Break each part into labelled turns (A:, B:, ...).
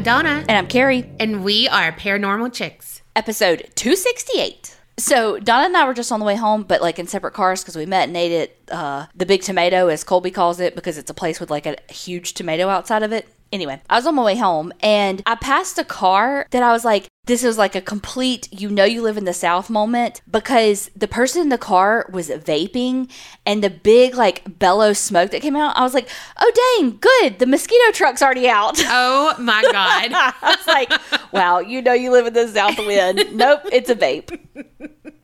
A: I'm Donna.
B: And I'm Kerri.
A: And we are Paranormal Chicks.
B: Episode 268. So Donna and I were just on the way home, but like in separate cars because we met and ate at uh, the Big Tomato, as Colby calls it, because it's a place with like a huge tomato outside of it. Anyway, I was on my way home and I passed a car that I was like, this is like a complete, you know, you live in the South moment because the person in the car was vaping and the big like bellow smoke that came out. I was like, oh, dang, good. The mosquito truck's already out.
A: Oh my God.
B: I was like, wow, you know, you live in the South wind. nope, it's a vape.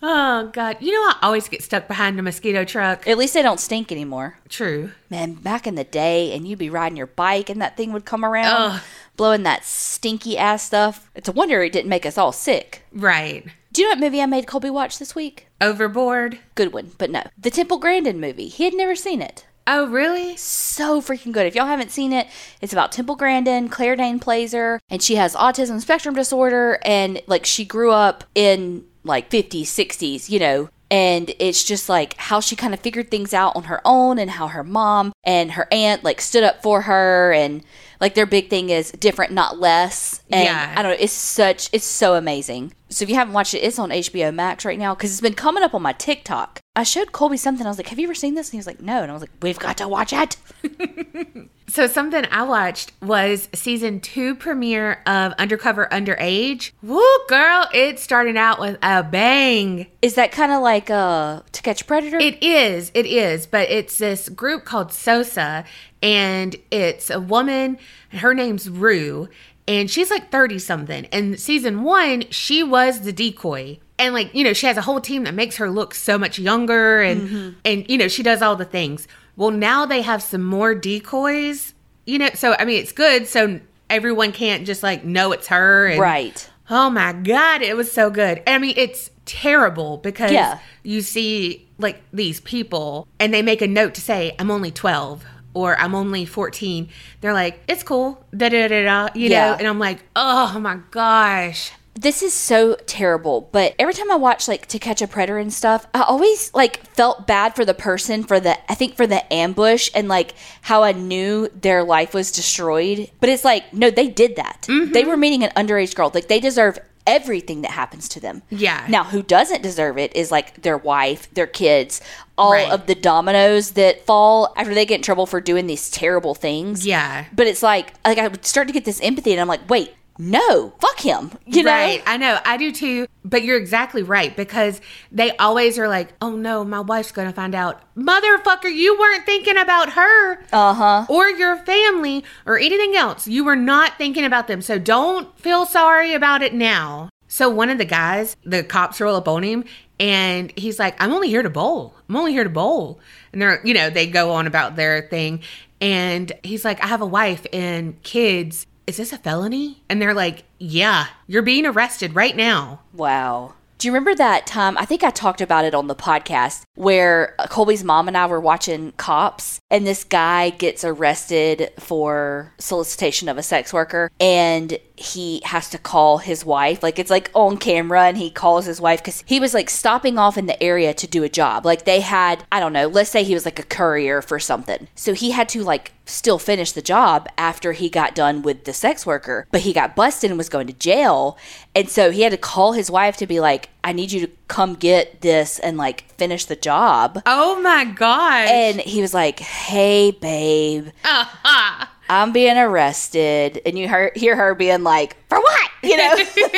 A: Oh God! You know I always get stuck behind a mosquito truck.
B: At least they don't stink anymore.
A: True.
B: Man, back in the day, and you'd be riding your bike, and that thing would come around,
A: Ugh.
B: blowing that stinky ass stuff. It's a wonder it didn't make us all sick.
A: Right.
B: Do you know what movie I made Colby watch this week?
A: Overboard.
B: Good one, but no. The Temple Grandin movie. He had never seen it.
A: Oh really?
B: So freaking good. If y'all haven't seen it, it's about Temple Grandin. Claire Dane plays her, and she has autism spectrum disorder, and like she grew up in like 50s, 60s, you know, and it's just like how she kind of figured things out on her own and how her mom and her aunt like stood up for her. And like their big thing is different not less. And
A: Yeah.
B: i don't know it's such it's so amazing. So if you haven't watched it it's on hbo max right now because it's been coming up on my tiktok i showed colby something i was like have you ever seen this and he was like no and i was like we've got to watch it
A: So something I watched was season two premiere of Undercover Underage. Woo, girl! It started out with a bang.
B: is that kind of like uh to catch a predator
A: It is, it is, but it's this group called Sosa, and it's a woman. Her name's Roo, and she's like thirty something. And season one, she was the decoy, and like you know, she has a whole team that makes her look so much younger, and mm-hmm. and you know, she does all the things. Well, now they have some more decoys, you know. So I mean, it's good. So everyone can't just like know it's her, and,
B: right
A: Oh my god, it was so good. I mean, it's terrible because
B: Yeah.
A: you see like these people and they make a note to say, I'm only 12 or I'm only 14. They're like, it's cool, da da da da, you
B: Yeah.
A: know? And I'm like, oh my gosh.
B: This is so terrible but every time i watch like to catch a predator and stuff i always like felt bad for the person for the i think for the ambush and like how i knew their life was destroyed but it's like no they did that
A: Mm-hmm.
B: they were meeting an underage girl like they deserve everything that happens to them
A: Yeah.
B: now who doesn't deserve it is like their wife their kids all
A: Right.
B: of the dominoes that fall after they get in trouble for doing these terrible things
A: Yeah.
B: but it's like like i would start to get this empathy and i'm like wait no fuck him you know
A: right. I know. I do too. But you're exactly right because they always are like, oh no, my wife's going to find out. Motherfucker, you weren't thinking about her.
B: Uh huh.
A: or your family or anything else. You were not thinking about them. So don't feel sorry about it now. So one of the guys, the cops roll up on him and he's like, I'm only here to bowl. I'm only here to bowl. And they're, you know, they go on about their thing. And he's like, I have a wife and kids. Is this a felony? And they're like, Yeah, you're being arrested right now.
B: Wow. Do you remember that time? I think I talked about it on the podcast where Colby's mom and I were watching Cops, and this guy gets arrested for solicitation of a sex worker, and he has to call his wife. Like it's like on camera, and he calls his wife because he was like stopping off in the area to do a job. Like they had, I don't know, let's say he was like a courier for something. So he had to like still finish the job after he got done with the sex worker, but he got busted and was going to jail. And so he had to call his wife to be like, I need you to come get this and like finish the job.
A: Oh my god!
B: And he was like, Hey, babe,
A: Ah,
B: I'm being arrested. And you hear, hear her being like, For what? You know?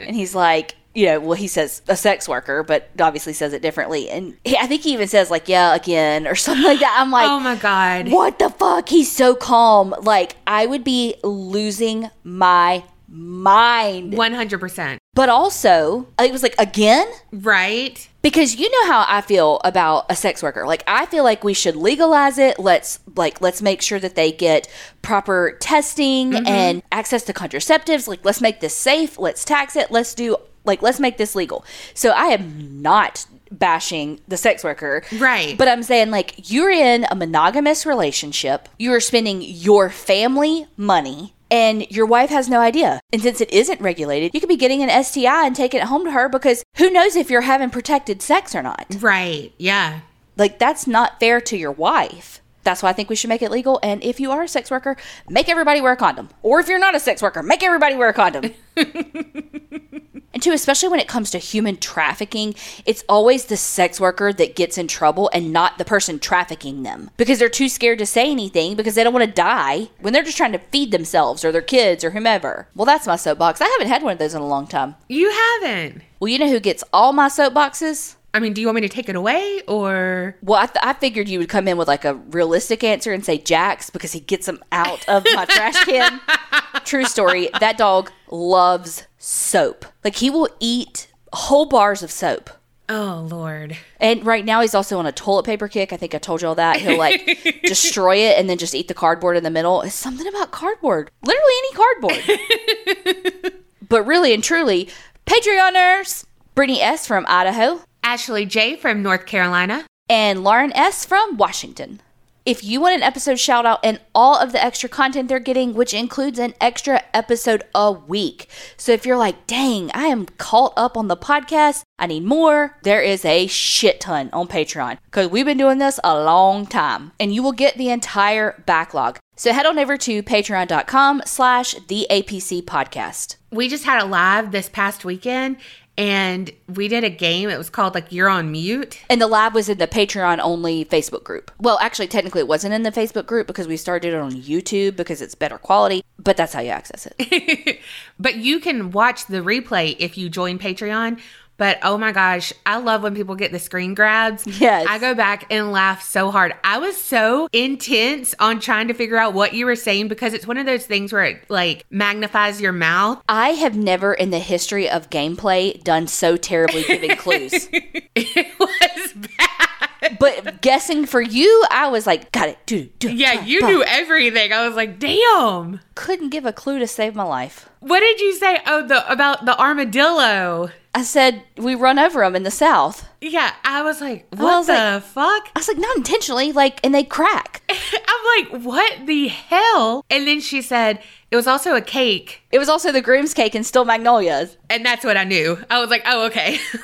B: and he's like, you know, well, he says a sex worker, but obviously says it differently. And he, I think he even says, like, yeah, again, or something like that. I'm like,
A: oh my God.
B: what the fuck? He's so calm. Like, I would be losing my mind.
A: 100%.
B: But also, uh, it was like, again?
A: Right?
B: Because you know how I feel about a sex worker. Like I feel like we should legalize it. Let's like let's make sure that they get proper testing and access to contraceptives. Like let's make this safe. Let's tax it. Let's do like let's make this legal. So I am not bashing the sex worker.
A: Right.
B: But I'm saying like you're in a monogamous relationship. You are spending your family money and your wife has no idea. And since it isn't regulated, you could be getting an STI and taking it home to her because who knows if you're having protected sex or not.
A: Right. Yeah.
B: Like that's not fair to your wife. That's why I think we should make it legal. And if you are a sex worker, make everybody wear a condom. Or if you're not a sex worker, make everybody wear a condom. and two, especially when it comes to human trafficking, it's always the sex worker that gets in trouble and not the person trafficking them because they're too scared to say anything because they don't want to die when they're just trying to feed themselves or their kids or whomever. Well, that's my soapbox. I haven't had one of those in a long time.
A: You haven't.
B: Well, you know who gets all my soapboxes?
A: I mean, do you want me to take it away or?
B: Well, I, th- I figured you would come in with like a realistic answer and say Jax because he gets them out of my trash can. True story. That dog loves soap. Like he will eat whole bars of soap.
A: Oh Lord.
B: And right now he's also on a toilet paper kick. I think I told you all that. He'll like destroy it and then just eat the cardboard in the middle. It's something about cardboard. Literally any cardboard. but really and truly, Patreoners, Brittany S. from Idaho,
A: Ashley J from North Carolina.
B: and Lauren S. from Washington. If you want an episode shout out and all of the extra content they're getting, which includes an extra episode a week. So if you're like, dang, I am caught up on the podcast, I need more, there is a shit ton on Patreon because we've been doing this a long time and you will get the entire backlog. So head on over to patreon.com slash the APC podcast.
A: We just had a live this past weekend and we did a game. It was called like You're on Mute.
B: And the lab was in the Patreon only Facebook group. Well, actually, technically, it wasn't in the Facebook group because we started it on YouTube because it's better quality, but that's how you access it.
A: But you can watch the replay if you join Patreon. But oh my gosh, I love when people get the screen grabs.
B: Yes.
A: I go back and laugh so hard. I was so intense on trying to figure out what you were saying because it's one of those things where it like magnifies your mouth.
B: I have never in the history of gameplay done so terribly giving clues.
A: It was bad.
B: But guessing for you, I was like, got it. Do,
A: Yeah, you
B: da.
A: knew everything. I was like, damn.
B: Couldn't give a clue to save my life.
A: What did you say? Oh, the about the armadillo.
B: I said, we run over them in the South.
A: Yeah, I was like, what
B: was
A: the
B: like-
A: fuck?
B: I was like, not intentionally, like, and they crack.
A: I'm like, what the hell? And then she said it was also a cake.
B: It was also the groom's cake and Steel Magnolias.
A: And that's what I knew. I was like, oh, okay.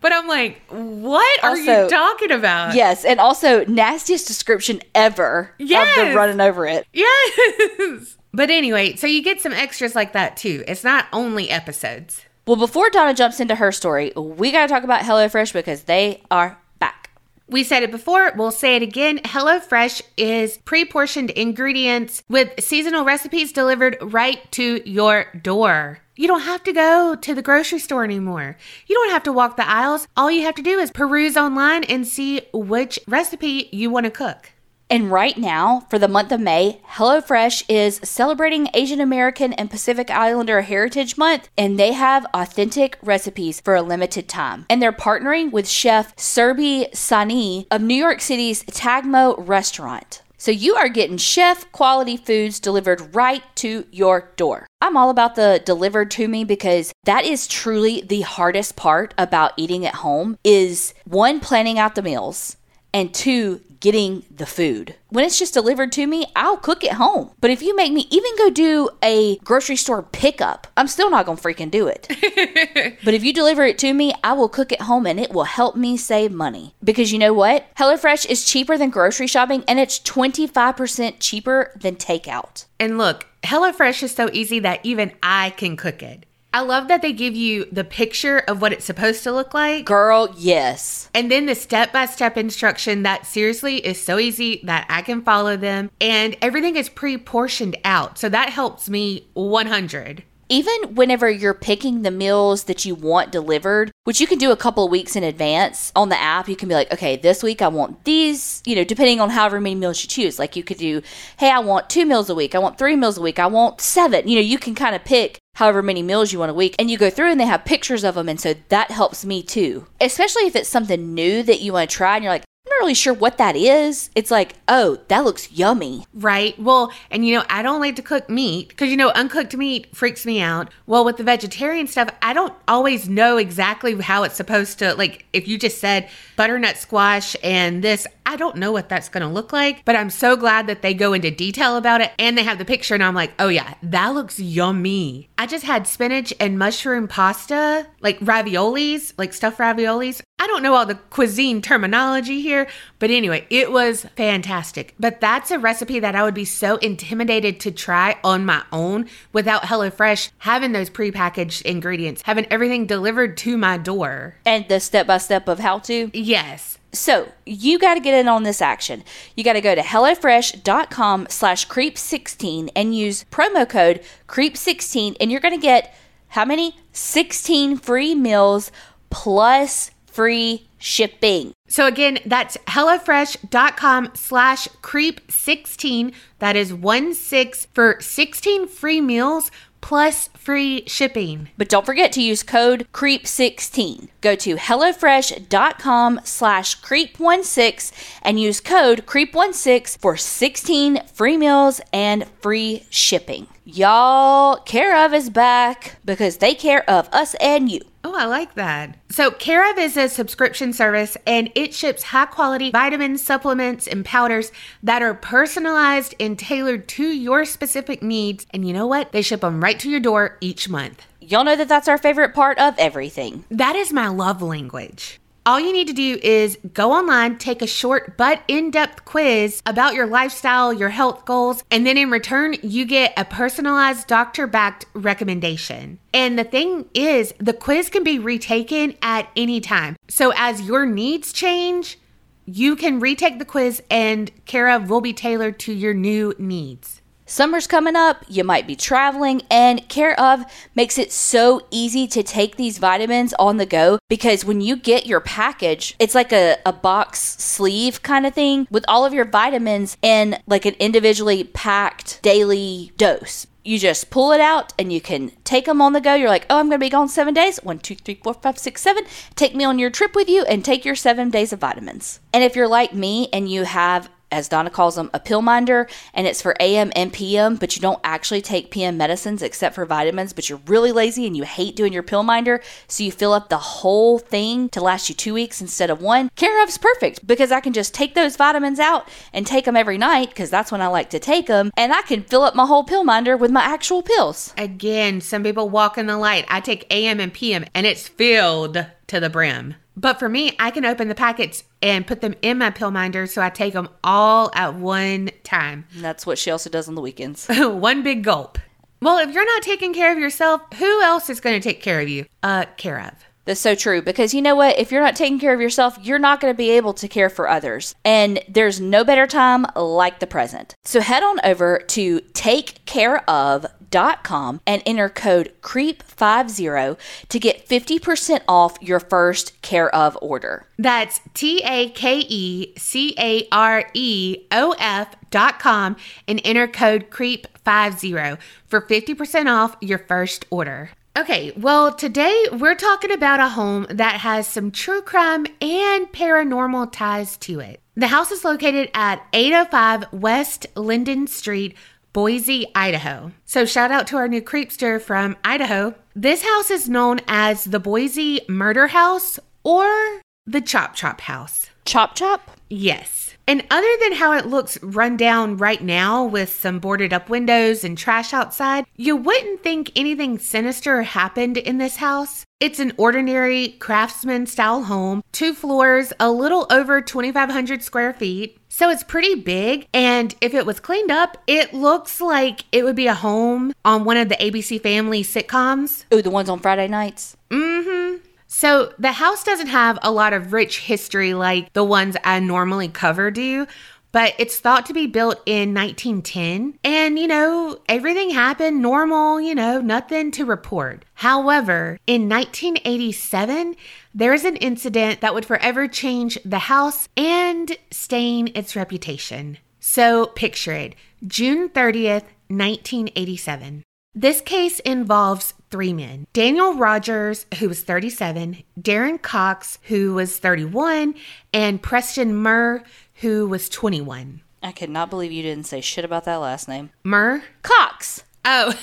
A: but I'm like, what are you talking about?
B: Yes, and also nastiest description ever of
A: Yes.
B: the running over it.
A: Yes. But anyway, so you get some extras like that too. It's not only episodes.
B: Well, before Donna jumps into her story, we got to talk about HelloFresh because they are back.
A: We said it before, we'll say it again. HelloFresh is pre portioned ingredients with seasonal recipes delivered right to your door. You don't have to go to the grocery store anymore. You don't have to walk the aisles. All you have to do is peruse online and see which recipe you want to cook.
B: And right now, for the month of May, HelloFresh is celebrating Asian American and Pacific Islander Heritage Month, and they have authentic recipes for a limited time. And they're partnering with chef Surbhi Sahni of New York City's Tagmo restaurant. So you are getting chef quality foods delivered right to your door. I'm all about the delivered to me because that is truly the hardest part about eating at home is one planning out the meals and two, getting the food. When it's just delivered to me, I'll cook it home. But if you make me even go do a grocery store pickup, I'm still not gonna freaking do it. but if you deliver it to me, I will cook it home and it will help me save money. Because you know what? HelloFresh is cheaper than grocery shopping and it's 25% cheaper than takeout.
A: And look, HelloFresh is so easy that even I can cook it. I love that they give you the picture of what it's supposed to look like.
B: Girl, yes.
A: And then the step by step instruction that seriously is so easy that I can follow them. And everything is pre portioned out. So that helps me 100.
B: Even whenever you're picking the meals that you want delivered, which you can do a couple of weeks in advance on the app, you can be like, okay, this week I want these, you know, depending on however many meals you choose. Like you could do, hey, I want two meals a week, I want three meals a week, I want seven. You know, you can kind of pick however many meals you want a week and you go through and they have pictures of them. And so that helps me too, especially if it's something new that you want to try and you're like, really sure what that is. It's like, oh, that looks yummy.
A: Right. Well, and you know, I don't like to cook meat because, you know, uncooked meat freaks me out. Well, with the vegetarian stuff, I don't always know exactly how it's supposed to, like, if you just said butternut squash and this, I don't know what that's going to look like, but I'm so glad that they go into detail about it and they have the picture. And I'm like, oh, yeah, that looks yummy. I just had spinach and mushroom pasta, like raviolis, like stuffed raviolis. I don't know all the cuisine terminology here, But anyway, it was fantastic. But that's a recipe that I would be so intimidated to try on my own without HelloFresh having those prepackaged ingredients, having everything delivered to my door.
B: And the step by step of how to.
A: Yes.
B: So you got to get in on this action. You got to go to HelloFresh.com slash creep16 and use promo code creep16 and you're going to get how many? 16 free meals plus free shipping.
A: So again, that's HelloFresh.com slash creep16. That is one six for 16 free meals plus free shipping.
B: But don't forget to use code CREEP16. Go to HelloFresh.com slash CREEP16 and use code CREEP16 for 16 free meals and free shipping. Y'all, Care of is back because they care of us and you.
A: Oh, I like that. So, Care of is a subscription service and it ships high quality vitamins, supplements, and powders that are personalized and tailored to your specific needs. And you know what? They ship them right to your door each month.
B: Y'all know that that's our favorite part of everything.
A: That is my love language. All you need to do is go online, take a short but in depth quiz about your lifestyle, your health goals, and then in return, you get a personalized doctor backed recommendation. And the thing is, the quiz can be retaken at any time. So as your needs change, you can retake the quiz and Care of will be tailored to your new needs.
B: Summer's coming up, you might be traveling, and Care of makes it so easy to take these vitamins on the go because when you get your package, it's like a, a box sleeve kind of thing with all of your vitamins in like an individually packed daily dose. You just pull it out and you can take them on the go. You're like, oh, I'm going to be gone seven days. One, two, three, four, five, six, seven. Take me on your trip with you and take your seven days of vitamins. And if you're like me and you have as Donna calls them, a pill minder, and it's for AM and PM, but you don't actually take PM medicines except for vitamins, but you're really lazy and you hate doing your pill minder, so you fill up the whole thing to last you two weeks instead of one. Care of's perfect because I can just take those vitamins out and take them every night because that's when I like to take them, and I can fill up my whole pill minder with my actual pills.
A: Again, some people walk in the light. I take AM and PM, and it's filled to the brim. But for me, I can open the packets and put them in my pill minder so I take them all at one time.
B: And that's what she also does on the weekends.
A: one big gulp. Well, if you're not taking care of yourself, who else is going to take care of you? Uh, care of.
B: That's so true because you know what? If you're not taking care of yourself, you're not going to be able to care for others. And there's no better time like the present. So head on over to takecareof.com and enter code CREEP50 to get 50% off your first care of order.
A: That's T A K E C A R E O F dot com and enter code CREEP50 for 50% off your first order. Okay, well, today we're talking about a home that has some true crime and paranormal ties to it. The house is located at 805 West Linden Street, Boise, Idaho. So, shout out to our new creepster from Idaho. This house is known as the Boise Murder House or the Chop Chop House.
B: Chop Chop?
A: Yes. And other than how it looks run down right now with some boarded up windows and trash outside, you wouldn't think anything sinister happened in this house. It's an ordinary craftsman style home, two floors, a little over 2,500 square feet. So it's pretty big. And if it was cleaned up, it looks like it would be a home on one of the ABC Family sitcoms.
B: Ooh, the ones on Friday nights?
A: Mm hmm. So the house doesn't have a lot of rich history like the ones I normally cover do, but it's thought to be built in 1910. And, you know, everything happened normal, you know, nothing to report. However, in 1987, there is an incident that would forever change the house and stain its reputation. So picture it June 30th, 1987. This case involves three men Daniel Rogers, who was 37, Darren Cox, who was 31, and Preston Murr, who was 21.
B: I cannot believe you didn't say shit about that last name.
A: Murr?
B: Cox.
A: Oh.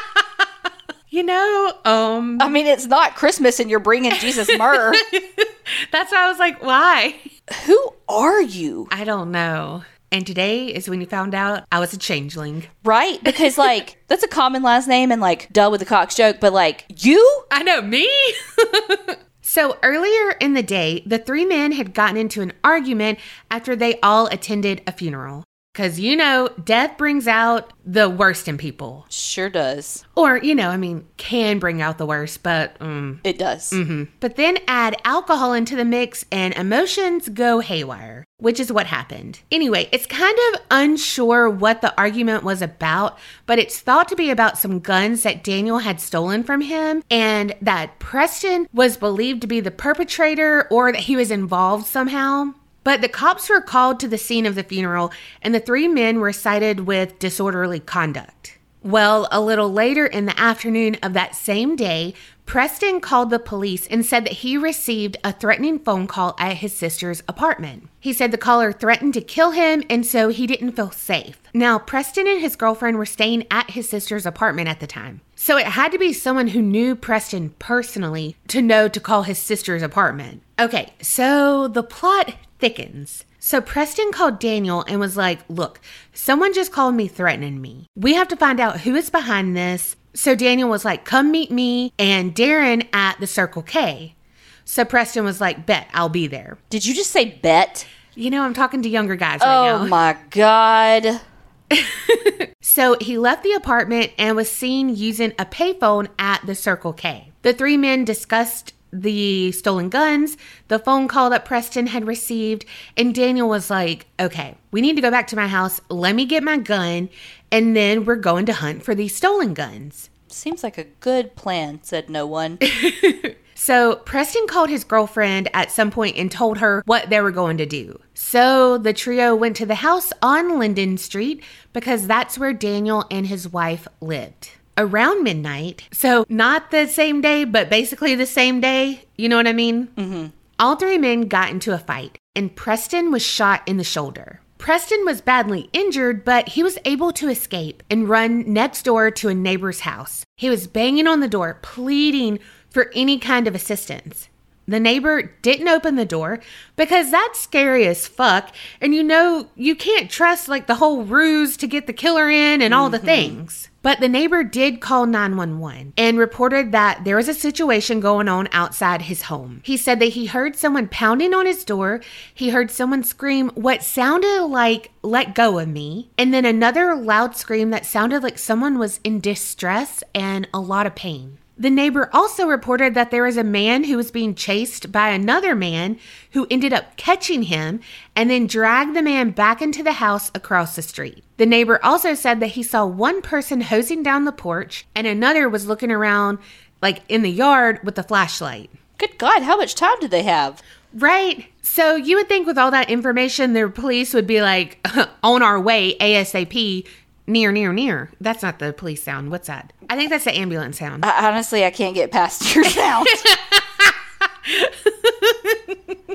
A: you know, um.
B: I mean, it's not Christmas and you're bringing Jesus myrrh.
A: That's why I was like, why?
B: Who are you?
A: I don't know. And today is when you found out I was a changeling.
B: Right? Because, like, that's a common last name and, like, duh with the Cox joke, but, like, you?
A: I know, me? So earlier in the day, the three men had gotten into an argument after they all attended a funeral. Because, you know, death brings out the worst in people.
B: Sure does.
A: Or, you know, I mean, can bring out the worst, but um,
B: It does.
A: but then add alcohol into the mix and emotions go haywire, which is what happened. Anyway, it's kind of unsure what the argument was about, but it's thought to be about some guns that Daniel had stolen from him and that Preston was believed to be the perpetrator or that he was involved somehow. But the cops were called to the scene of the funeral and the three men were cited with disorderly conduct. Well, a little later in the afternoon of that same day, Preston called the police and said that he received a threatening phone call at his sister's apartment. He said the caller threatened to kill him and so he didn't feel safe. Now, Preston and his girlfriend were staying at his sister's apartment at the time. So it had to be someone who knew Preston personally to know to call his sister's apartment. Okay, so the plot thickens. So Preston called Daniel and was like, Look, someone just called me threatening me. We have to find out who is behind this. So Daniel was like, Come meet me and Darren at the Circle K. So Preston was like, Bet, I'll be there.
B: Did you just say bet?
A: You know, I'm talking to younger guys right
B: Oh
A: now.
B: Oh my god.
A: So he left the apartment and was seen using a payphone at the Circle K. The three men discussed the stolen guns, the phone call that Preston had received, and Daniel was like, okay, we need to go back to my house. Let me get my gun, and then we're going to hunt for these stolen guns.
B: Seems like a good plan, said no one.
A: So Preston called his girlfriend at some point and told her what they were going to do. So the trio went to the house on Linden Street because that's where Daniel and his wife lived. Around midnight, so not the same day, but basically the same day, you know what I mean? Mm-hmm. All three men got into a fight, and Preston was shot in the shoulder. Preston was badly injured, but he was able to escape and run next door to a neighbor's house. He was banging on the door, pleading for any kind of assistance. The neighbor didn't open the door because that's scary as fuck. And you know, you can't trust like the whole ruse to get the killer in and all the things. But the neighbor did call 911 and reported that there was a situation going on outside his home. He said that he heard someone pounding on his door. He heard someone scream what sounded like, let go of me. And then another loud scream that sounded like someone was in distress and a lot of pain. The neighbor also reported that there was a man who was being chased by another man who ended up catching him and then dragged the man back into the house across the street. The neighbor also said that he saw one person hosing down the porch and another was looking around like in the yard with a flashlight.
B: Good God, how much time did they have?
A: Right. So you would think with all that information, the police would be like, on our way ASAP, near, near, near. That's not the police sound. What's that? I think that's the ambulance sound.
B: I, honestly, I can't get past your sound.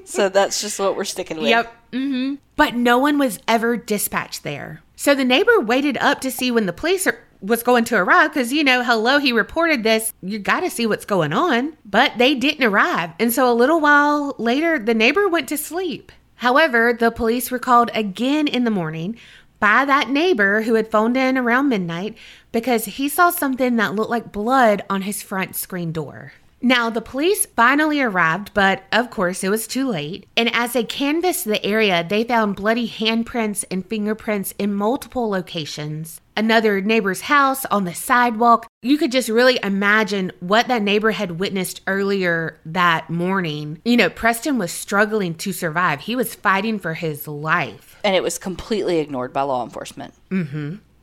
B: so that's just what we're sticking with.
A: Yep. Mm-hmm. But no one was ever dispatched there. So the neighbor waited up to see when the police are, was going to arrive because, you know, hello, he reported this. You got to see what's going on. But they didn't arrive. And so a little while later, the neighbor went to sleep. However, the police were called again in the morning by that neighbor who had phoned in around midnight because he saw something that looked like blood on his front screen door. Now, the police finally arrived, but of course it was too late. And as they canvassed the area, they found bloody handprints and fingerprints in multiple locations. Another neighbor's house on the sidewalk. You could just really imagine what that neighbor had witnessed earlier that morning. You know, Preston was struggling to survive, he was fighting for his life.
B: And it was completely ignored by law enforcement.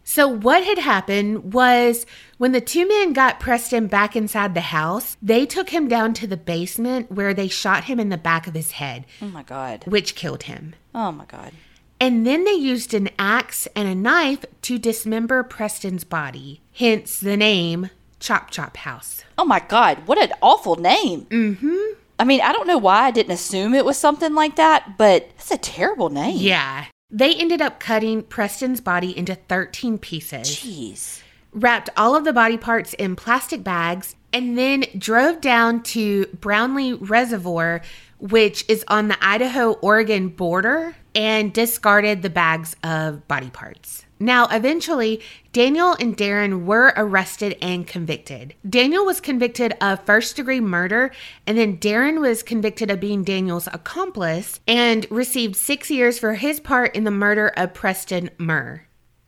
A: So, what had happened was when the two men got Preston back inside the house, they took him down to the basement where they shot him in the back of his head,
B: Oh my God.
A: which killed him.
B: Oh my God.
A: And then they used an axe and a knife to dismember Preston's body, hence the name Chop Chop House.
B: Oh my God. What an awful name. Mm hmm. I mean, I don't know why I didn't assume it was something like that, but that's a terrible name.
A: Yeah. They ended up cutting Preston's body into 13 pieces.
B: Jeez.
A: wrapped all of the body parts in plastic bags, and then drove down to Brownlee Reservoir, which is on the Idaho Oregon border, and discarded the bags of body parts. Now, eventually, Daniel and Darren were arrested and convicted. Daniel was convicted of first degree murder, and then Darren was convicted of being Daniel's accomplice and received six years for his part in the murder of Preston Murr.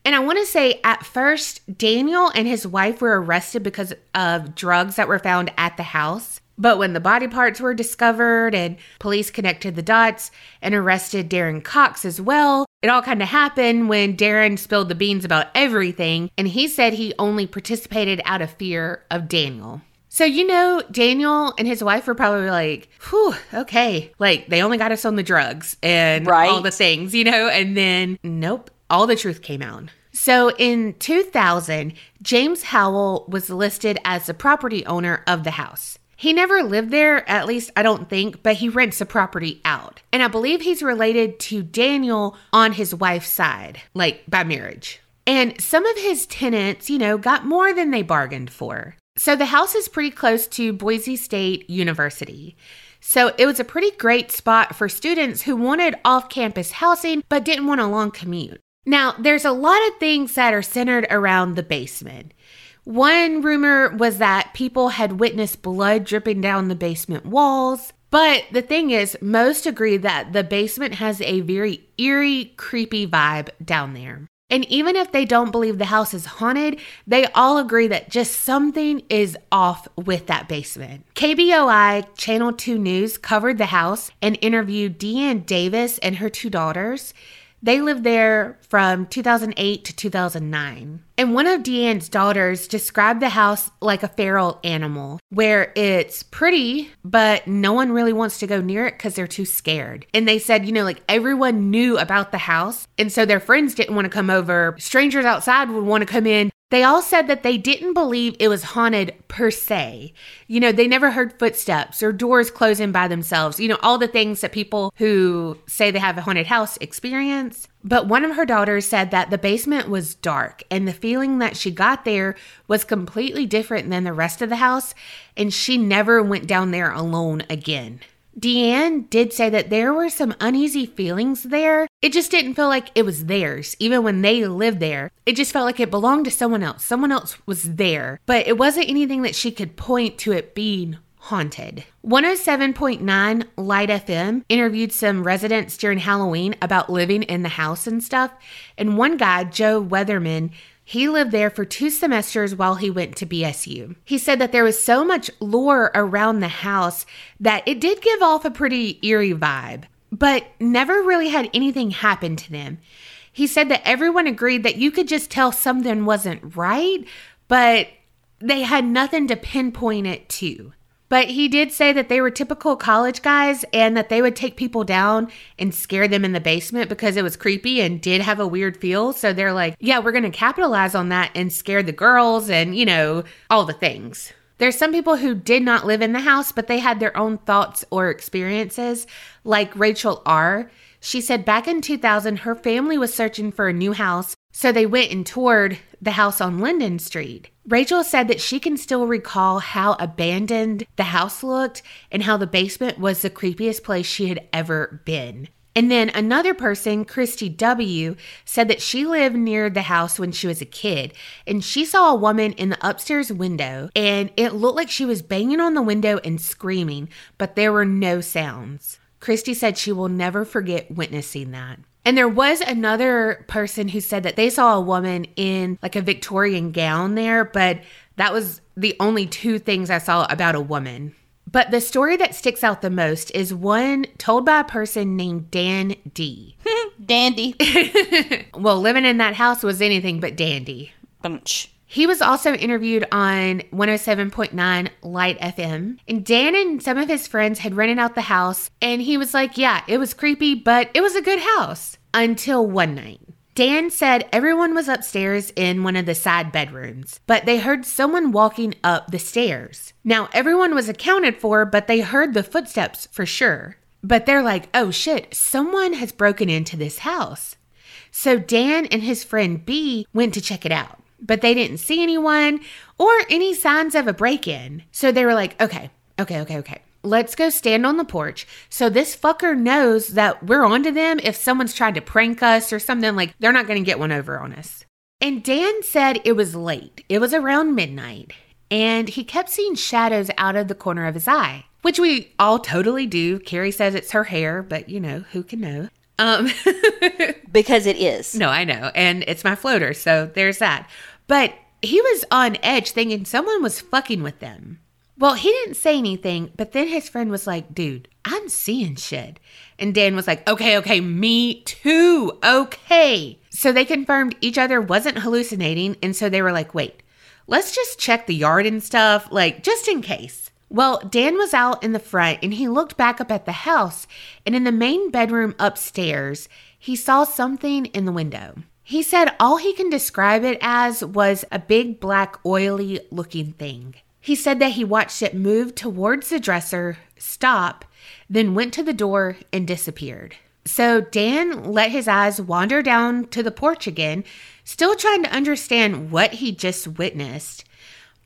A: And I want to say at first, Daniel and his wife were arrested because of drugs that were found at the house. But when the body parts were discovered and police connected the dots and arrested Darren Cox as well, it all kind of happened when Darren spilled the beans about everything and he said he only participated out of fear of Daniel. So, you know, Daniel and his wife were probably like, whew, okay. Like, they only got us on the drugs and
B: Right.
A: all the things, you know? And then, nope, all the truth came out. So, in 2000, James Howell was listed as the property owner of the house. He never lived there, at least I don't think, but he rents the property out. And I believe he's related to Daniel on his wife's side, like by marriage. And some of his tenants, you know, got more than they bargained for. So the house is pretty close to Boise State University. So it was a pretty great spot for students who wanted off campus housing but didn't want a long commute. Now, there's a lot of things that are centered around the basement. One rumor was that people had witnessed blood dripping down the basement walls. But the thing is, most agree that the basement has a very eerie, creepy vibe down there. And even if they don't believe the house is haunted, they all agree that just something is off with that basement. KBOI Channel 2 News covered the house and interviewed Deanne Davis and her two daughters. They lived there from 2008 to 2009. And one of Deanne's daughters described the house like a feral animal, where it's pretty, but no one really wants to go near it because they're too scared. And they said, you know, like everyone knew about the house. And so their friends didn't want to come over. Strangers outside would want to come in. They all said that they didn't believe it was haunted per se. You know, they never heard footsteps or doors closing by themselves, you know, all the things that people who say they have a haunted house experience. But one of her daughters said that the basement was dark and the feeling that she got there was completely different than the rest of the house, and she never went down there alone again. Deanne did say that there were some uneasy feelings there. It just didn't feel like it was theirs, even when they lived there. It just felt like it belonged to someone else. Someone else was there, but it wasn't anything that she could point to it being haunted. 107.9 Light FM interviewed some residents during Halloween about living in the house and stuff. And one guy, Joe Weatherman, he lived there for two semesters while he went to BSU. He said that there was so much lore around the house that it did give off a pretty eerie vibe, but never really had anything happen to them. He said that everyone agreed that you could just tell something wasn't right, but they had nothing to pinpoint it to. But he did say that they were typical college guys and that they would take people down and scare them in the basement because it was creepy and did have a weird feel. So they're like, yeah, we're going to capitalize on that and scare the girls and, you know, all the things. There's some people who did not live in the house, but they had their own thoughts or experiences, like Rachel R. She said back in 2000, her family was searching for a new house, so they went and toured the house on Linden Street. Rachel said that she can still recall how abandoned the house looked and how the basement was the creepiest place she had ever been. And then another person, Christy W., said that she lived near the house when she was a kid and she saw a woman in the upstairs window and it looked like she was banging on the window and screaming, but there were no sounds. Christy said she will never forget witnessing that. And there was another person who said that they saw a woman in like a Victorian gown there, but that was the only two things I saw about a woman. But the story that sticks out the most is one told by a person named Dan D.
B: Dandy.
A: Well, living in that house was anything but dandy.
B: Bunch.
A: He was also interviewed on 107.9 Light FM. And Dan and some of his friends had rented out the house, and he was like, Yeah, it was creepy, but it was a good house until one night. Dan said everyone was upstairs in one of the side bedrooms, but they heard someone walking up the stairs. Now, everyone was accounted for, but they heard the footsteps for sure. But they're like, oh shit, someone has broken into this house. So Dan and his friend B went to check it out, but they didn't see anyone or any signs of a break in. So they were like, okay, okay, okay, okay. let's go stand on the porch. So this fucker knows that we're onto them if someone's trying to prank us or something like they're not going to get one over on us. And Dan said it was late. It was around midnight. And he kept seeing shadows out of the corner of his eye, which we all totally do. Kerri says it's her hair, but you know, who can know? Um,
B: because it is.
A: no, I know. And it's my floater. So there's that. But he was on edge thinking someone was fucking with them. Well, he didn't say anything, but then his friend was like, dude, I'm seeing shit. And Dan was like, okay, okay, me too. Okay. So they confirmed each other wasn't hallucinating. And so they were like, wait, let's just check the yard and stuff, like just in case. Well, Dan was out in the front and he looked back up at the house. And in the main bedroom upstairs, he saw something in the window. He said all he can describe it as was a big black oily looking thing. He said that he watched it move towards the dresser, stop, then went to the door and disappeared. So Dan let his eyes wander down to the porch again, still trying to understand what he just witnessed.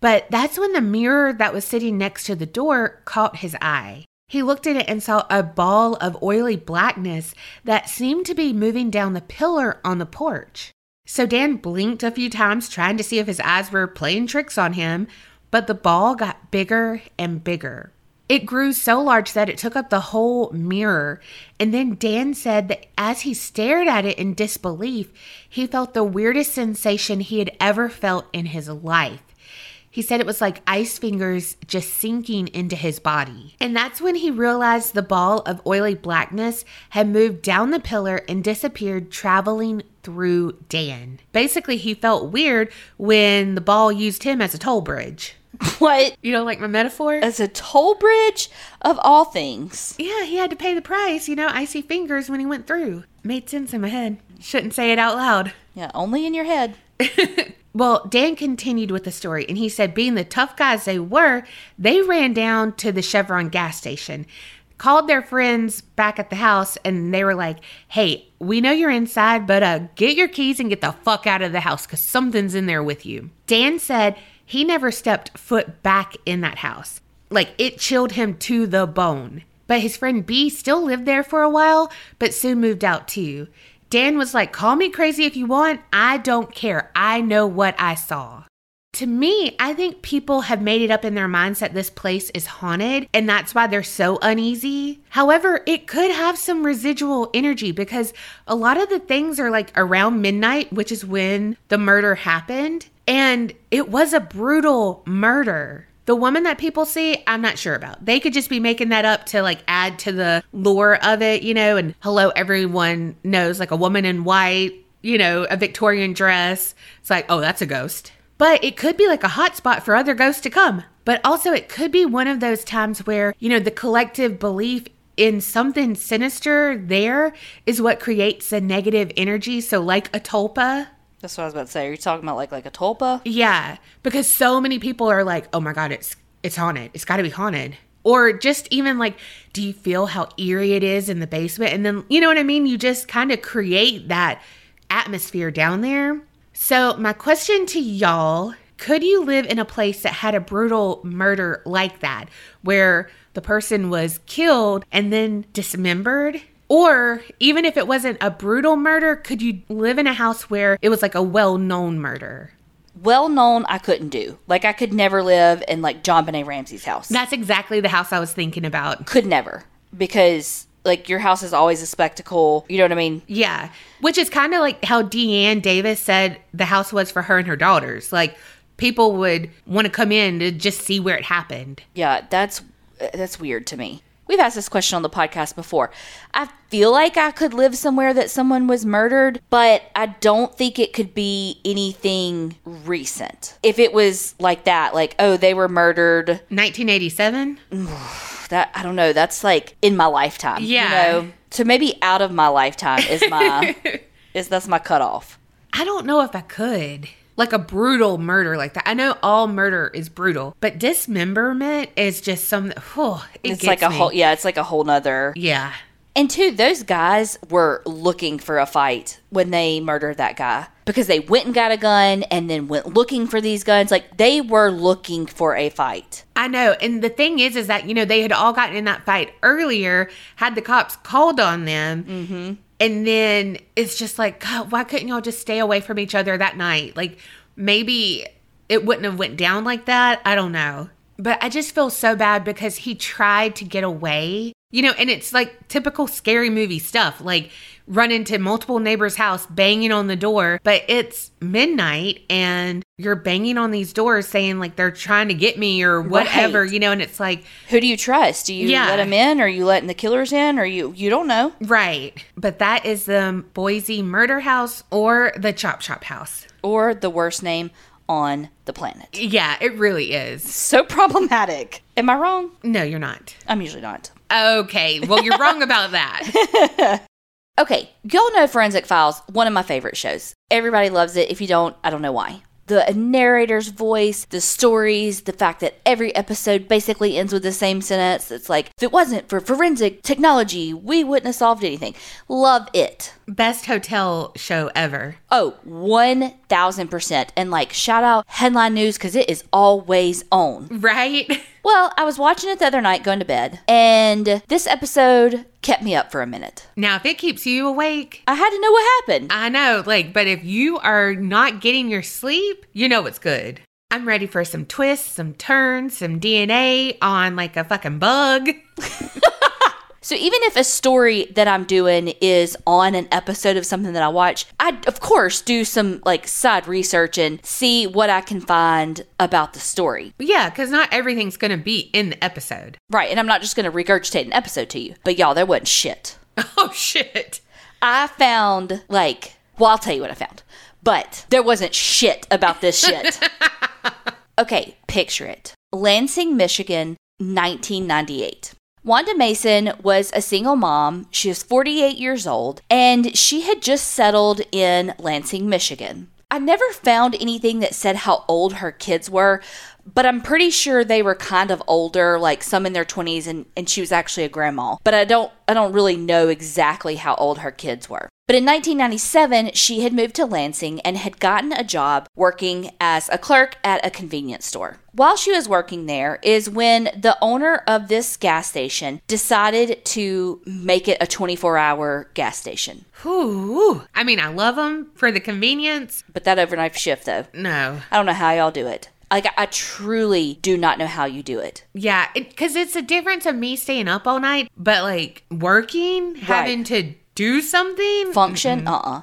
A: But that's when the mirror that was sitting next to the door caught his eye. He looked at it and saw a ball of oily blackness that seemed to be moving down the pillar on the porch. So Dan blinked a few times, trying to see if his eyes were playing tricks on him, but the ball got bigger and bigger. It grew so large that it took up the whole mirror. And then Dan said that as he stared at it in disbelief, he felt the weirdest sensation he had ever felt in his life. He said it was like ice fingers just sinking into his body. And that's when he realized the ball of oily blackness had moved down the pillar and disappeared, traveling through Dan. Basically, he felt weird when the ball used him as a toll bridge.
B: What?
A: You know, like my metaphor?
B: As a toll bridge of all things.
A: Yeah, he had to pay the price, you know, icy fingers when he went through. Made sense in my head. Shouldn't say it out loud.
B: Yeah, only in your head.
A: Well, Dan continued with the story and he said, being the tough guys they were, they ran down to the Chevron gas station, called their friends back at the house, and they were like, hey, we know you're inside, but uh, get your keys and get the fuck out of the house because something's in there with you. Dan said he never stepped foot back in that house. Like it chilled him to the bone. But his friend B still lived there for a while, but soon moved out too. Dan was like, Call me crazy if you want. I don't care. I know what I saw. To me, I think people have made it up in their minds that this place is haunted and that's why they're so uneasy. However, it could have some residual energy because a lot of the things are like around midnight, which is when the murder happened. And it was a brutal murder. The woman that people see, I'm not sure about. They could just be making that up to like add to the lore of it, you know, and hello, everyone knows like a woman in white, you know, a Victorian dress. It's like, oh, that's a ghost. But it could be like a hot spot for other ghosts to come. But also, it could be one of those times where, you know, the collective belief in something sinister there is what creates a negative energy. So, like a tulpa,
B: That's what I was about to say. Are you talking about like like a tulpa?
A: Yeah, because so many people are like, "Oh my god, it's it's haunted. It's got to be haunted." Or just even like, "Do you feel how eerie it is in the basement?" And then, you know what I mean? You just kind of create that atmosphere down there. So, my question to y'all, could you live in a place that had a brutal murder like that where the person was killed and then dismembered? Or even if it wasn't a brutal murder, could you live in a house where it was like a well known murder?
B: Well known, I couldn't do. Like I could never live in like JonBenet Ramsey's house.
A: That's exactly the house I was thinking about.
B: could never because like your house is always a spectacle. You know what I mean?
A: Yeah. Which is kind of like how Deanne Davis said the house was for her and her daughters. Like people would want to come in to just see where it happened.
B: Yeah, that's that's weird to me. We've asked this question on the podcast before. I feel like I could live somewhere that someone was murdered, but I don't think it could be anything recent. If it was like that, like oh, they were murdered,
A: 1987?
B: that I don't know, that's like in my lifetime.
A: Yeah.
B: You know, so maybe out of my lifetime is my is that's my cutoff.
A: I don't know if I could. Like a brutal murder like that. I know all murder is brutal, but dismemberment is just something. Oh, it
B: it's like a
A: me.
B: whole yeah, it's like a whole nother
A: Yeah.
B: And two, those guys were looking for a fight when they murdered that guy because they went and got a gun and then went looking for these guns. Like they were looking for a fight.
A: I know. And the thing is, is that, you know, they had all gotten in that fight earlier, had the cops called on them. Mm-hmm. And then it's just like, God, why couldn't y'all just stay away from each other that night? Like maybe it wouldn't have went down like that. I don't know. But I just feel so bad because he tried to get away. You know, and it's like typical scary movie stuff. Like run into multiple neighbors' house banging on the door, but it's midnight and you're banging on these doors saying like they're trying to get me or whatever,
B: Right.
A: you know, and it's like
B: Who do you trust? Do you
A: Yeah.
B: let them in or are you letting the killers in or you you don't know?
A: right. But that is the Boise murder house or the chop chop house.
B: Or the worst name on the planet.
A: Yeah, it really is.
B: So problematic. Am I wrong?
A: No, you're not.
B: I'm usually not.
A: Okay, well, you're wrong about that.
B: Okay, y'all know Forensic Files, one of my favorite shows. Everybody loves it. If you don't, I don't know why. The narrator's voice, the stories, the fact that every episode basically ends with the same sentence. It's like, if it wasn't for forensic technology, we wouldn't have solved anything. Love it.
A: Best hotel show ever.
B: Oh, 1000%. And like, shout out Headline News because it is always on.
A: Right?
B: Well, I was watching it the other night going to bed, and this episode kept me up for a minute.
A: Now, if it keeps you awake,
B: I had to know what happened.
A: I know, like, but if you are not getting your sleep, you know it's good. I'm ready for some twists, some turns, some DNA on like a fucking bug.
B: So even if a story that I'm doing is on an episode of something that I watch, I of course do some like side research and see what I can find about the story.
A: Yeah, because not everything's going to be in the episode.
B: Right, and I'm not just going to regurgitate an episode to you. But y'all, there wasn't shit.
A: Oh, shit.
B: I found like, well, I'll tell you what I found. But there wasn't shit about this shit. okay, picture it. Lansing, Michigan, 1998. Wanda Mason was a single mom. She was 48 years old, and she had just settled in Lansing, Michigan. I never found anything that said how old her kids were, but I'm pretty sure they were kind of older, like some in their 20s and, and she was actually a grandma. But I don't I don't really know exactly how old her kids were. But in 1997, she had moved to Lansing and had gotten a job working as a clerk at a convenience store. While she was working there is when the owner of this gas station decided to make it a 24-hour gas station.
A: Whew. I mean, I love them for the convenience.
B: But that overnight shift though,
A: No.
B: I don't know how y'all do it. Like I truly do not know how you do it.
A: Yeah, because it's a difference of me staying up all night, but like working, having to do something.
B: function mm-hmm. uh-uh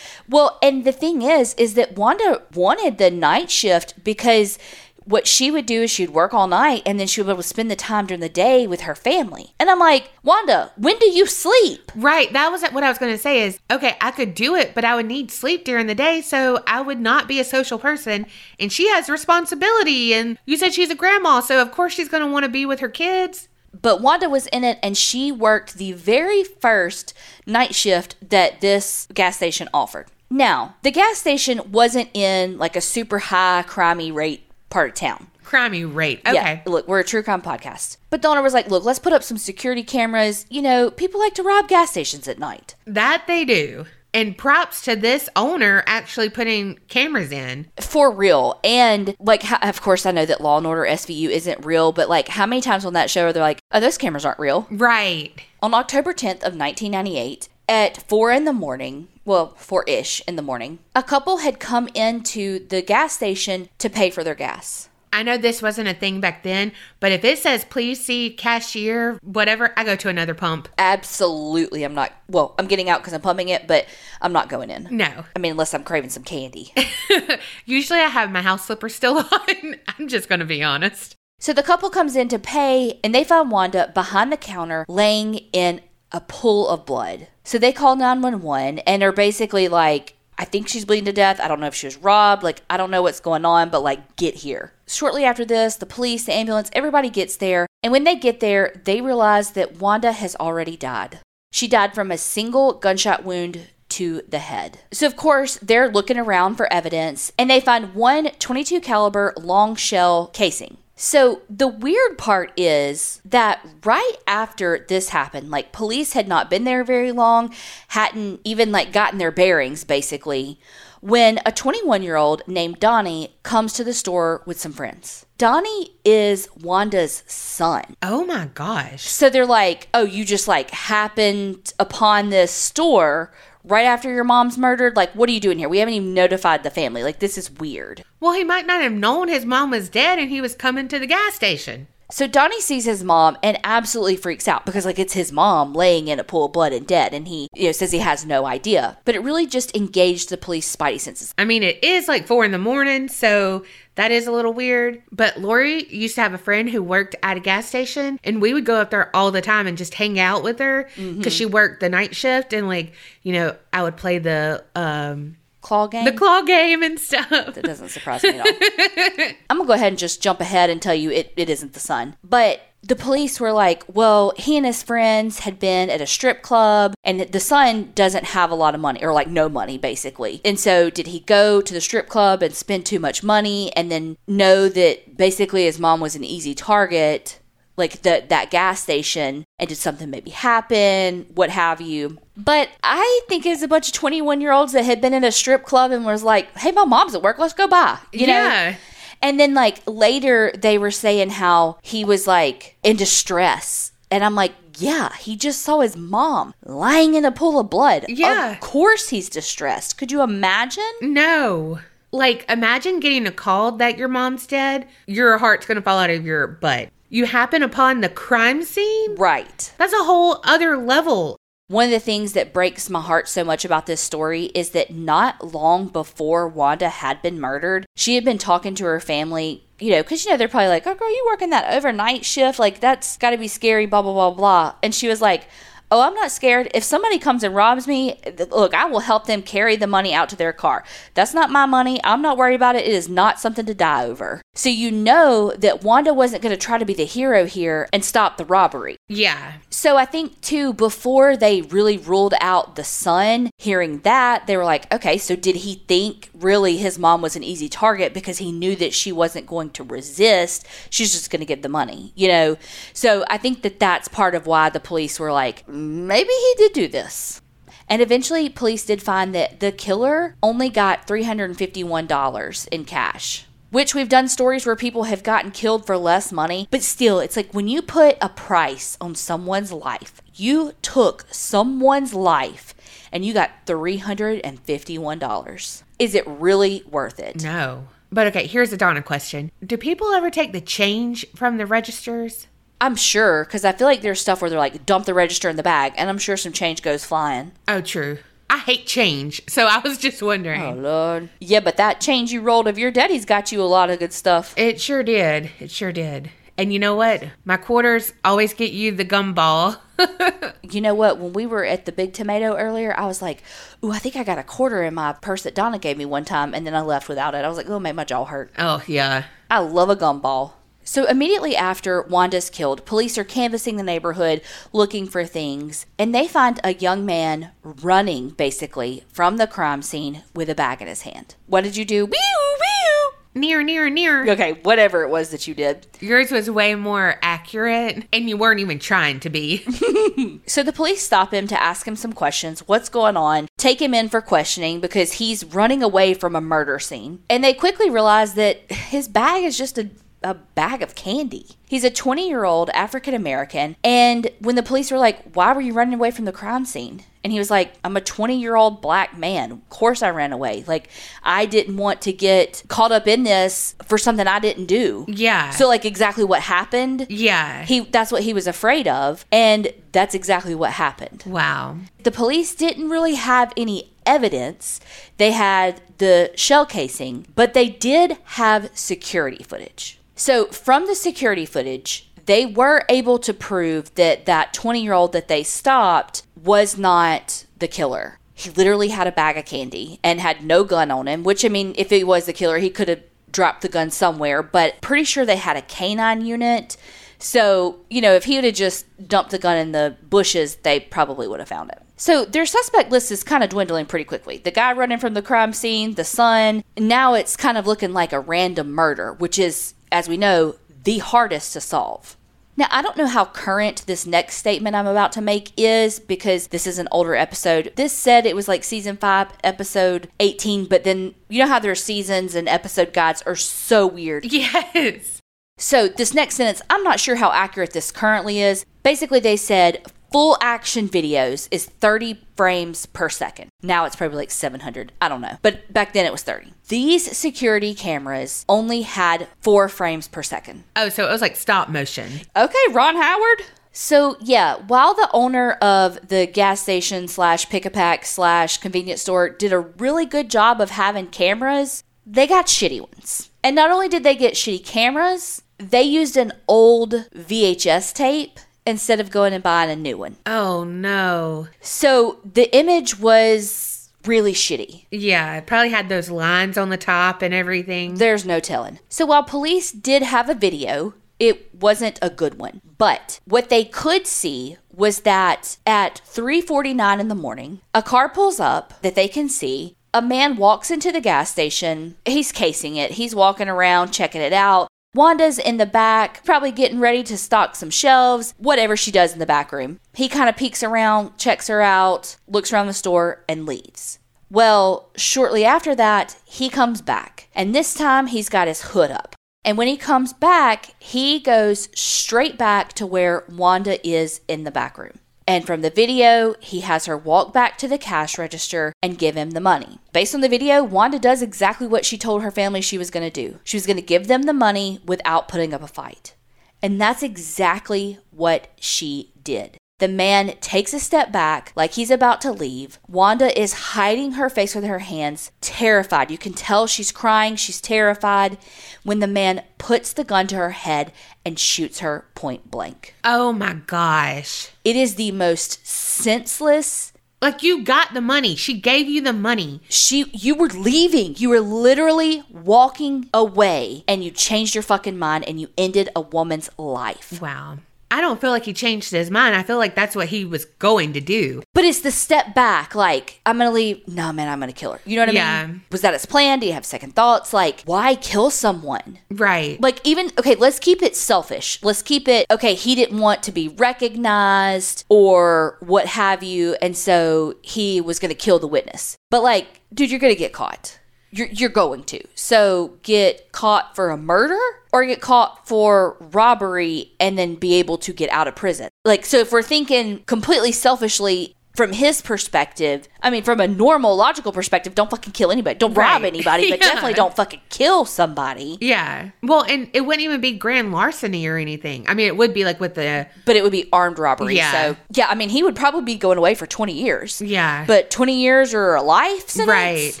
B: well and the thing is is that wanda wanted the night shift because what she would do is she'd work all night and then she would be able to spend the time during the day with her family and i'm like wanda when do you sleep
A: Right. That was what I was going to say is okay, I could do it, but I would need sleep during the day. So I would not be a social person. And she has responsibility. And you said she's a grandma. So of course she's going to want to be with her kids.
B: But wanda was in it and she worked the very first night shift that this gas station offered now the gas station wasn't in like a super high crimey rate part of town
A: Crimey rate. Okay.
B: Yeah, look, we're a true crime podcast. But the owner was like, look, let's put up some security cameras. You know, people like to rob gas stations at night.
A: That they do. And props to this owner actually putting cameras in.
B: For real. And, like, of course, I know that Law and Order SVU isn't real, but, like, how many times on that show are they like, oh, those cameras aren't real?
A: Right.
B: On October 10th of 1998, at 4 in the morning, well, 4-ish in the morning, a couple had come into the gas station to pay for their gas.
A: I know this wasn't a thing back then, but if it says please see cashier, whatever, I go to another pump.
B: Absolutely, I'm not, well, I'm getting out because I'm pumping it, but I'm not going in.
A: No.
B: I mean, unless I'm craving some candy.
A: Usually I have my house slippers still on. I'm just going to be honest.
B: So the couple comes in to pay and they find Wanda behind the counter laying in a pool of blood. So they call 911 and are basically like, I think she's bleeding to death. I don't know if she was robbed. Like, I don't know what's going on, but like, get here. Shortly after this, the police, the ambulance, everybody gets there. And when they get there, they realize that Wanda has already died. She died from a single gunshot wound to the head. So of course, they're looking around for evidence and they find one 22 caliber long shell casing. So the weird part is that right after this happened, like police had not been there very long, hadn't even like gotten their bearings basically, when a 21 year old named Donnie comes to the store with some friends. Donnie is Wanda's son.
A: Oh my gosh.
B: So they're like, oh, you just like happened upon this store right after your mom's murdered? Like, what are you doing here? We haven't even notified the family. Like, this is weird.
A: Well, he might not have known his mom was dead and he was coming to the gas station.
B: So Donnie sees his mom and absolutely freaks out because like it's his mom laying in a pool of blood and dead and he you know says he has no idea. But it really just engaged the police spidey senses.
A: I mean, it is like four in the morning, so that is a little weird. But Lori used to have a friend who worked at a gas station, and we would go up there all the time and just hang out with her because she worked the night shift. And like, you know, I would play the um
B: Claw game.
A: the claw game and stuff.
B: That doesn't surprise me at all. I'm gonna go ahead and just jump ahead and tell you it, it isn't the son. But the police were like, well, he and his friends had been at a strip club, and the son doesn't have a lot of money, or like no money, basically. And so, did he go to the strip club and spend too much money and then know that basically his mom was an easy target? Like the, that gas station, and did something maybe happen, what have you? But I think it's a bunch of 21 year olds that had been in a strip club and was like, hey, my mom's at work, let's go by. You know?
A: yeah.
B: And then like later they were saying how he was like in distress. And I'm like, yeah, he just saw his mom lying in a pool of blood.
A: Yeah.
B: Of course he's distressed. Could you imagine?
A: No. Like, imagine getting a call that your mom's dead. Your heart's going to fall out of your butt. You happen upon the crime scene?
B: Right.
A: That's a whole other level.
B: One of the things that breaks my heart so much about this story is that not long before Wanda had been murdered, she had been talking to her family, you know, because, you know, they're probably like, oh, girl, you working that overnight shift? Like, that's got to be scary, blah, blah, blah, blah. And she was like, Oh, I'm not scared. If somebody comes and robs me, look, I will help them carry the money out to their car. That's not my money. I'm not worried about it. It is not something to die over. So you know that Wanda wasn't going to try to be the hero here and stop the robbery.
A: Yeah.
B: So I think too, before they really ruled out the son, hearing that, they were like, okay, so did he think really his mom was an easy target because he knew that she wasn't going to resist? She's just going to give the money, you know? So I think that that's part of why the police were like, maybe he did do this. And eventually, police did find that the killer only got $351 in cash. Which we've done stories where people have gotten killed for less money, but still, it's like when you put a price on someone's life, you took someone's life and you got $351. Is it really worth it?
A: No. But okay, here's a Donna question. Do people ever take the change from the registers?
B: I'm sure, because I feel like there's stuff where they're like, dump the register in the bag, and I'm sure some change goes flying.
A: Oh, true. I hate change, so I was just wondering.
B: Oh, Lord. Yeah, but that change you rolled of your daddy's got you a lot of good stuff.
A: It sure did. It sure did. And you know what? My quarters always get you the gumball.
B: You know what? When we were at the Big Tomato earlier, I was like, ooh, I think I got a quarter in my purse that Donna gave me one time, and then I left without it. I was like, oh, it made my jaw hurt.
A: oh, yeah.
B: I love a gumball. So immediately after Wanda's killed, police are canvassing the neighborhood looking for things, and they find a young man running basically from the crime scene with a bag in his hand. What did you do? Whew.
A: Near, near, near.
B: Okay, whatever it was that you did.
A: Yours was way more accurate, and you weren't even trying to be.
B: So the police stop him to ask him some questions. What's going on? Take him in for questioning because he's running away from a murder scene. And they quickly realize that his bag is just a a bag of candy. He's a 20 year old African American. And when the police were like, Why were you running away from the crime scene? And he was like, I'm a 20 year old black man. Of course I ran away. Like, I didn't want to get caught up in this for something I didn't do.
A: Yeah.
B: So, like, exactly what happened.
A: yeah.
B: He, that's what he was afraid of. And that's exactly what happened.
A: wow.
B: The police didn't really have any evidence. They had the shell casing, but they did have security footage. So, from the security footage, they were able to prove that that 20 year old that they stopped was not the killer. He literally had a bag of candy and had no gun on him, which, I mean, if he was the killer, he could have dropped the gun somewhere, but pretty sure they had a canine unit. So, you know, if he would have just dumped the gun in the bushes, they probably would have found it. So their suspect list is kind of dwindling pretty quickly. The guy running from the crime scene, the son, now it's kind of looking like a random murder, which is, as we know, the hardest to solve. Now, I don't know how current this next statement I'm about to make is because this is an older episode. This said it was like season 5, episode 18, but then you know how their seasons and episode guides are so weird.
A: Yes.
B: So, this next sentence, I'm not sure how accurate this currently is. Basically, they said full action videos is 30 frames per second. Now it's probably like 700. I don't know. But back then it was 30. These security cameras only had four frames per second.
A: Oh, so it was like stop motion.
B: Okay, Ron Howard. So yeah, while the owner of the gas station slash pick a pack slash convenience store did a really good job of having cameras, they got shitty ones. And not only did they get shitty cameras, they used an old VHS tape instead of going and buying a new one.
A: Oh no.
B: So the image was really shitty.
A: Yeah, it probably had those lines on the top and everything.
B: There's no telling. So while police did have a video, it wasn't a good one. But what they could see was that at 3:49 in the morning, a car pulls up that they can see. A man walks into the gas station. He's casing it. He's walking around checking it out. Wanda's in the back, probably getting ready to stock some shelves, whatever she does in the back room. He kind of peeks around, checks her out, looks around the store, and leaves. Well, shortly after that, he comes back, and this time he's got his hood up. And when he comes back, he goes straight back to where Wanda is in the back room. And from the video, he has her walk back to the cash register and give him the money. Based on the video, Wanda does exactly what she told her family she was going to do. She was going to give them the money without putting up a fight. And that's exactly what she did. The man takes a step back like he's about to leave. Wanda is hiding her face with her hands, terrified. You can tell she's crying, she's terrified when the man puts the gun to her head and shoots her point blank.
A: Oh my gosh.
B: It is the most senseless.
A: Like you got the money. She gave you the money.
B: She you were leaving. You were literally walking away and you changed your fucking mind and you ended a woman's life.
A: Wow. I don't feel like he changed his mind. I feel like that's what he was going to do.
B: But it's the step back, like, I'm gonna leave. No, man, I'm gonna kill her. You know what I
A: Yeah.
B: mean? Was that his plan? Do you have second thoughts? Like, why kill someone?
A: Right.
B: Like, even, okay, let's keep it selfish. Let's keep it, okay, he didn't want to be recognized or what have you. And so he was gonna kill the witness. But, like, dude, you're gonna get caught. You're, you're going to. So get caught for a murder or get caught for robbery and then be able to get out of prison. Like, so if we're thinking completely selfishly, from his perspective, I mean, from a normal, logical perspective, don't fucking kill anybody. Don't rob anybody, but
A: Yeah.
B: definitely don't fucking kill somebody.
A: yeah. Well, and it wouldn't even be grand larceny or anything. I mean, it would be like with the
B: But it would be armed robbery.
A: Yeah.
B: So, yeah, I mean, he would probably be going away for 20 years.
A: yeah.
B: But 20 years or a life sentence?
A: right.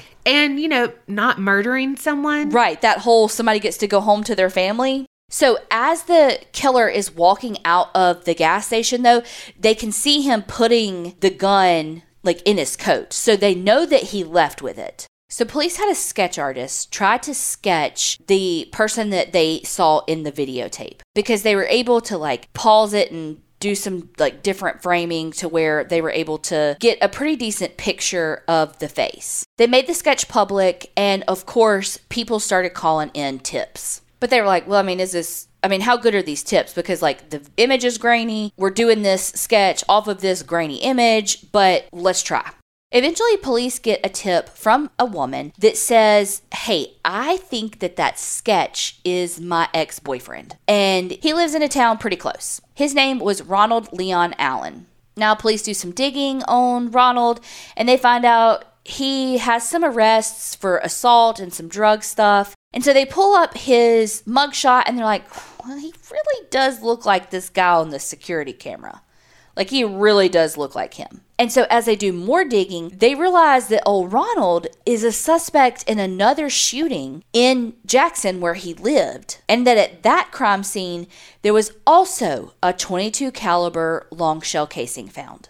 A: And you know, not murdering someone.
B: Right, that whole somebody gets to go home to their family. So, as the killer is walking out of the gas station, though, they can see him putting the gun like in his coat. So, they know that he left with it. So, police had a sketch artist try to sketch the person that they saw in the videotape because they were able to like pause it and do some like different framing to where they were able to get a pretty decent picture of the face. They made the sketch public, and of course, people started calling in tips. But they were like, well, I mean, is this, I mean, how good are these tips? Because, like, the image is grainy. We're doing this sketch off of this grainy image, but let's try. Eventually, police get a tip from a woman that says, Hey, I think that that sketch is my ex boyfriend. And he lives in a town pretty close. His name was Ronald Leon Allen. Now, police do some digging on Ronald and they find out he has some arrests for assault and some drug stuff. And so they pull up his mugshot and they're like, Well, he really does look like this guy on the security camera. Like he really does look like him. And so as they do more digging, they realize that old Ronald is a suspect in another shooting in Jackson where he lived. And that at that crime scene there was also a 22 caliber long shell casing found.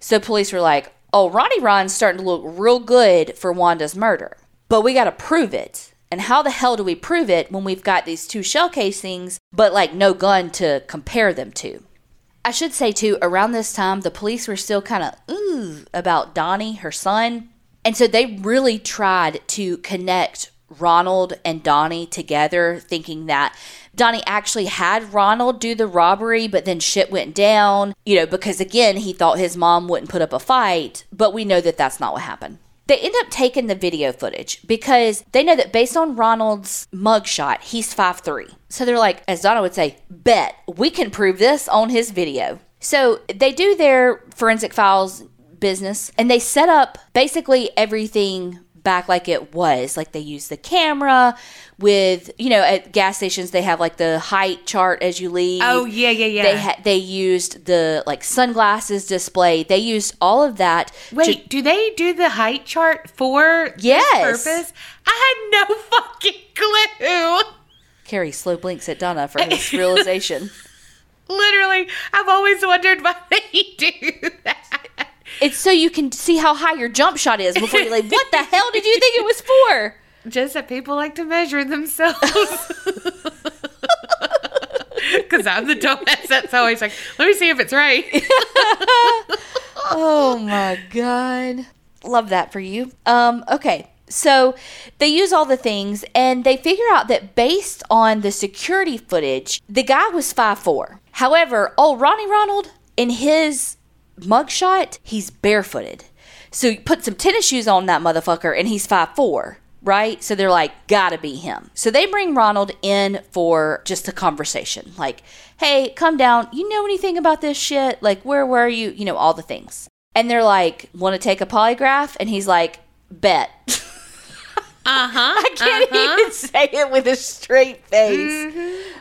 B: So police were like, "Oh, Ronnie Ron's starting to look real good for Wanda's murder. But we got to prove it." And how the hell do we prove it when we've got these two shell casings but like no gun to compare them to? I should say too, around this time, the police were still kind of ooh about Donnie, her son. And so they really tried to connect Ronald and Donnie together, thinking that Donnie actually had Ronald do the robbery, but then shit went down, you know, because again, he thought his mom wouldn't put up a fight, but we know that that's not what happened. They end up taking the video footage because they know that based on Ronald's mugshot, he's 5'3. So they're like, as Donna would say, bet we can prove this on his video. So they do their forensic files business and they set up basically everything back like it was. Like they use the camera with, you know, at gas stations they have like the height chart as you leave.
A: Oh yeah, yeah, yeah.
B: They ha- they used the like sunglasses display. They used all of that. to-
A: Wait, do they do the height chart for
B: Yes.
A: this purpose? I had no fucking clue.
B: Kerri slow blinks at Donna for his realization.
A: Literally, I've always wondered why they do that.
B: It's so you can see how high your jump shot is before you like, what the hell did you think it was for?
A: Just that people like to measure themselves. Because I'm the dumbass that's always like, let me see if it's right.
B: Oh my god. Love that for you. Um, okay. So they use all the things and they figure out that based on the security footage, the guy was 5'4. However, old Ronnie Ronald, in his mugshot, he's barefooted. So you put some tennis shoes on that motherfucker and he's 5'4. Right? So they're like, gotta be him. So they bring Ronald in for just a conversation. Like, hey, come down. You know anything about this shit? Like, where were you? You know, all the things. And they're like, want to take a polygraph? And he's like, bet.
A: Uh huh.
B: I can't even say it with a straight face.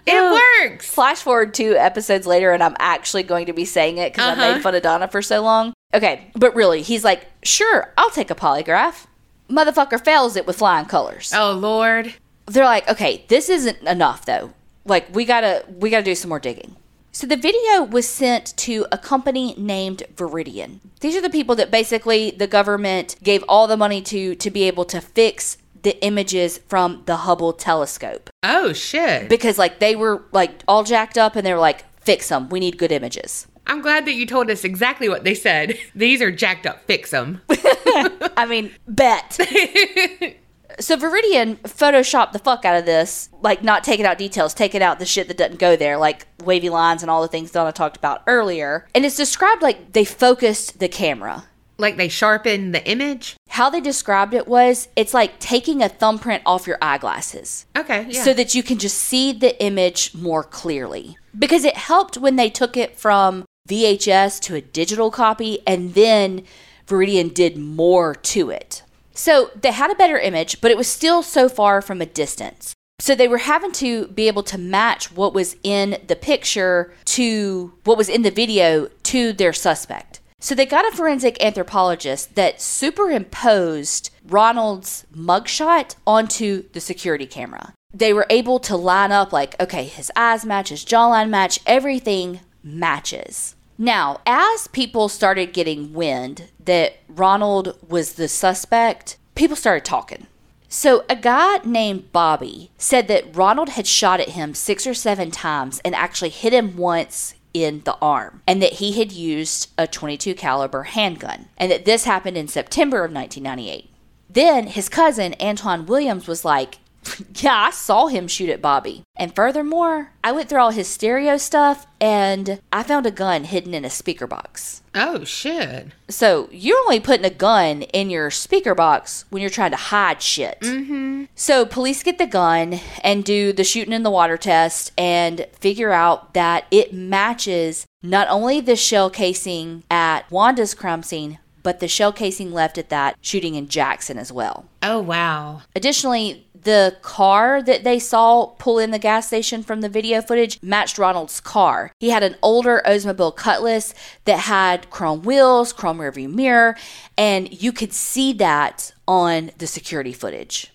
A: It works.
B: Flash forward two episodes later, and I'm actually going to be saying it because I
A: Uh-huh.
B: made fun of Donna for so long. Okay, but really, he's like, sure, I'll take a polygraph. Motherfucker fails it with flying colors.
A: Oh Lord.
B: They're like, okay, this isn't enough though. Like we gotta we gotta do some more digging. So the video was sent to a company named Veridian. These are the people that basically the government gave all the money to to be able to fix the images from the Hubble telescope
A: Oh shit.
B: because like they were like all jacked up and they were like fix them. We need good images.
A: I'm glad that you told us exactly what they said. These are jacked up. Fix them.
B: I mean, bet. so Veridian photoshopped the fuck out of this, like not taking out details, taking out the shit that doesn't go there, like wavy lines and all the things Donna talked about earlier. And it's described like they focused the camera.
A: Like they sharpen the image.
B: How they described it was it's like taking a thumbprint off your eyeglasses
A: Okay. Yeah.
B: so that you can just see the image more clearly. Because it helped when they took it from VHS to a digital copy and then Veridian did more to it. So they had a better image, but it was still so far from a distance. So they were having to be able to match what was in the picture to what was in the video to their suspect. So they got a forensic anthropologist that superimposed Ronald's mugshot onto the security camera. They were able to line up like, okay, his eyes match, his jawline match, everything matches. Now, as people started getting wind that Ronald was the suspect, people started talking. So, a guy named Bobby said that Ronald had shot at him six or seven times and actually hit him once in the arm, and that he had used a 22 caliber handgun, and that this happened in September of 1998. Then his cousin Antoine Williams was like, "Yeah, I saw him shoot at Bobby." And furthermore, I went through all his stereo stuff and I found a gun hidden in a speaker box.
A: oh shit.
B: So you're only putting a gun in your speaker box when you're trying to hide shit. Mm-hmm. So police get the gun and do the shooting in the water test and figure out that it matches not only the shell casing at Wanda's crime scene, but the shell casing left at that shooting in Jackson as well.
A: Oh wow.
B: Additionally, the car that they saw pull in the gas station from the video footage matched Ronald's car. He had an older Oldsmobile Cutlass that had chrome wheels, chrome rearview mirror, and you could see that on the security footage.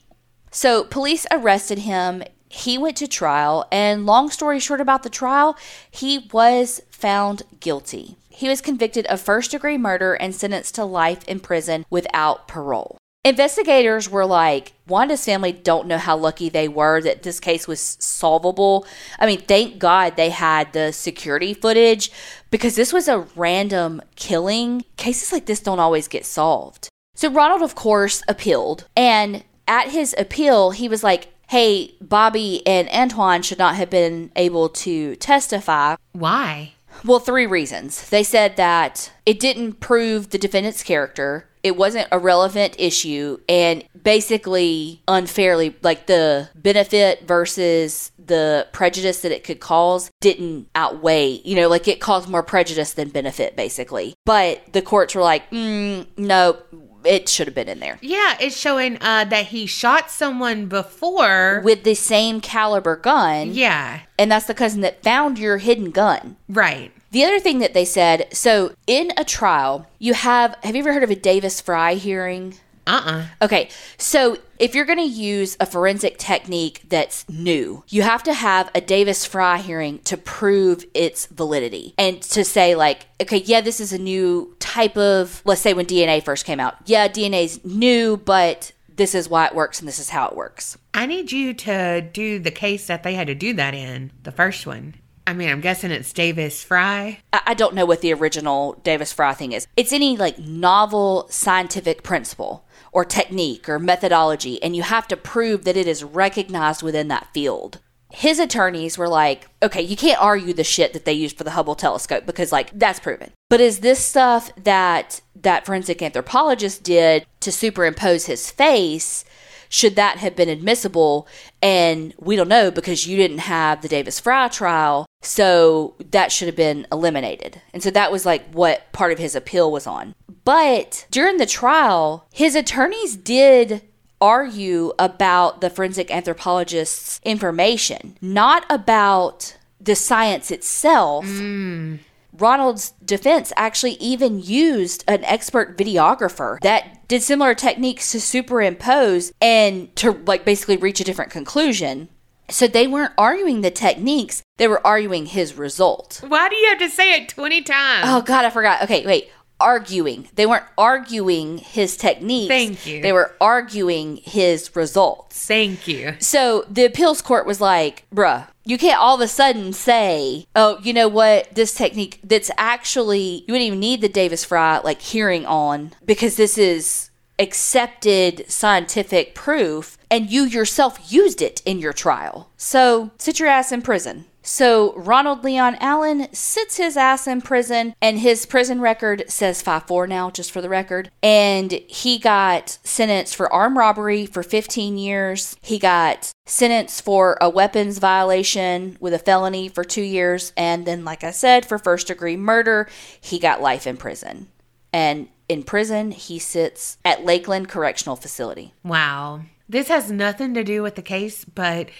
B: So, police arrested him. He went to trial, and long story short about the trial, he was found guilty. He was convicted of first degree murder and sentenced to life in prison without parole. Investigators were like, Wanda's family don't know how lucky they were that this case was solvable. I mean, thank God they had the security footage because this was a random killing. Cases like this don't always get solved. So Ronald, of course, appealed. And at his appeal, he was like, hey, Bobby and Antoine should not have been able to testify.
A: Why?
B: Well, three reasons. They said that it didn't prove the defendant's character, it wasn't a relevant issue, and basically unfairly, like the benefit versus the prejudice that it could cause didn't outweigh, you know, like it caused more prejudice than benefit, basically. But the courts were like, mm, no, it should have been in there.
A: Yeah, it's showing uh, that he shot someone before.
B: With the same caliber gun.
A: Yeah.
B: And that's the cousin that found your hidden gun.
A: Right.
B: The other thing that they said so in a trial, you have have you ever heard of a Davis Frye hearing?
A: Uh uh
B: Okay, so if you're going to use a forensic technique that's new, you have to have a Davis Frye hearing to prove its validity and to say, like, okay, yeah, this is a new type of, let's say when DNA first came out. Yeah, DNA's new, but this is why it works and this is how it works.
A: I need you to do the case that they had to do that in, the first one. I mean, I'm guessing it's Davis Frye.
B: I don't know what the original Davis Frye thing is. It's any like novel scientific principle or technique or methodology, and you have to prove that it is recognized within that field. His attorneys were like, okay, you can't argue the shit that they used for the Hubble telescope because like that's proven. But is this stuff that that forensic anthropologist did to superimpose his face? Should that have been admissible? And we don't know because you didn't have the Davis Frye trial. So that should have been eliminated. And so that was like what part of his appeal was on. But during the trial, his attorneys did argue about the forensic anthropologist's information, not about the science itself. Mm. Ronald's defense actually even used an expert videographer that did similar techniques to superimpose and to like basically reach a different conclusion. So they weren't arguing the techniques, they were arguing his result.
A: Why do you have to say it 20 times?
B: Oh god, I forgot. Okay, wait. Arguing. They weren't arguing his techniques.
A: Thank you.
B: They were arguing his results.
A: Thank you.
B: So the appeals court was like, bruh, you can't all of a sudden say, oh, you know what, this technique that's actually, you wouldn't even need the Davis Frye like hearing on because this is accepted scientific proof and you yourself used it in your trial. So sit your ass in prison. So Ronald Leon Allen sits his ass in prison, and his prison record says 5 4 now, just for the record. And he got sentenced for armed robbery for 15 years. He got sentenced for a weapons violation with a felony for two years. And then, like I said, for first degree murder, he got life in prison. And in prison, he sits at Lakeland Correctional Facility.
A: Wow. This has nothing to do with the case, but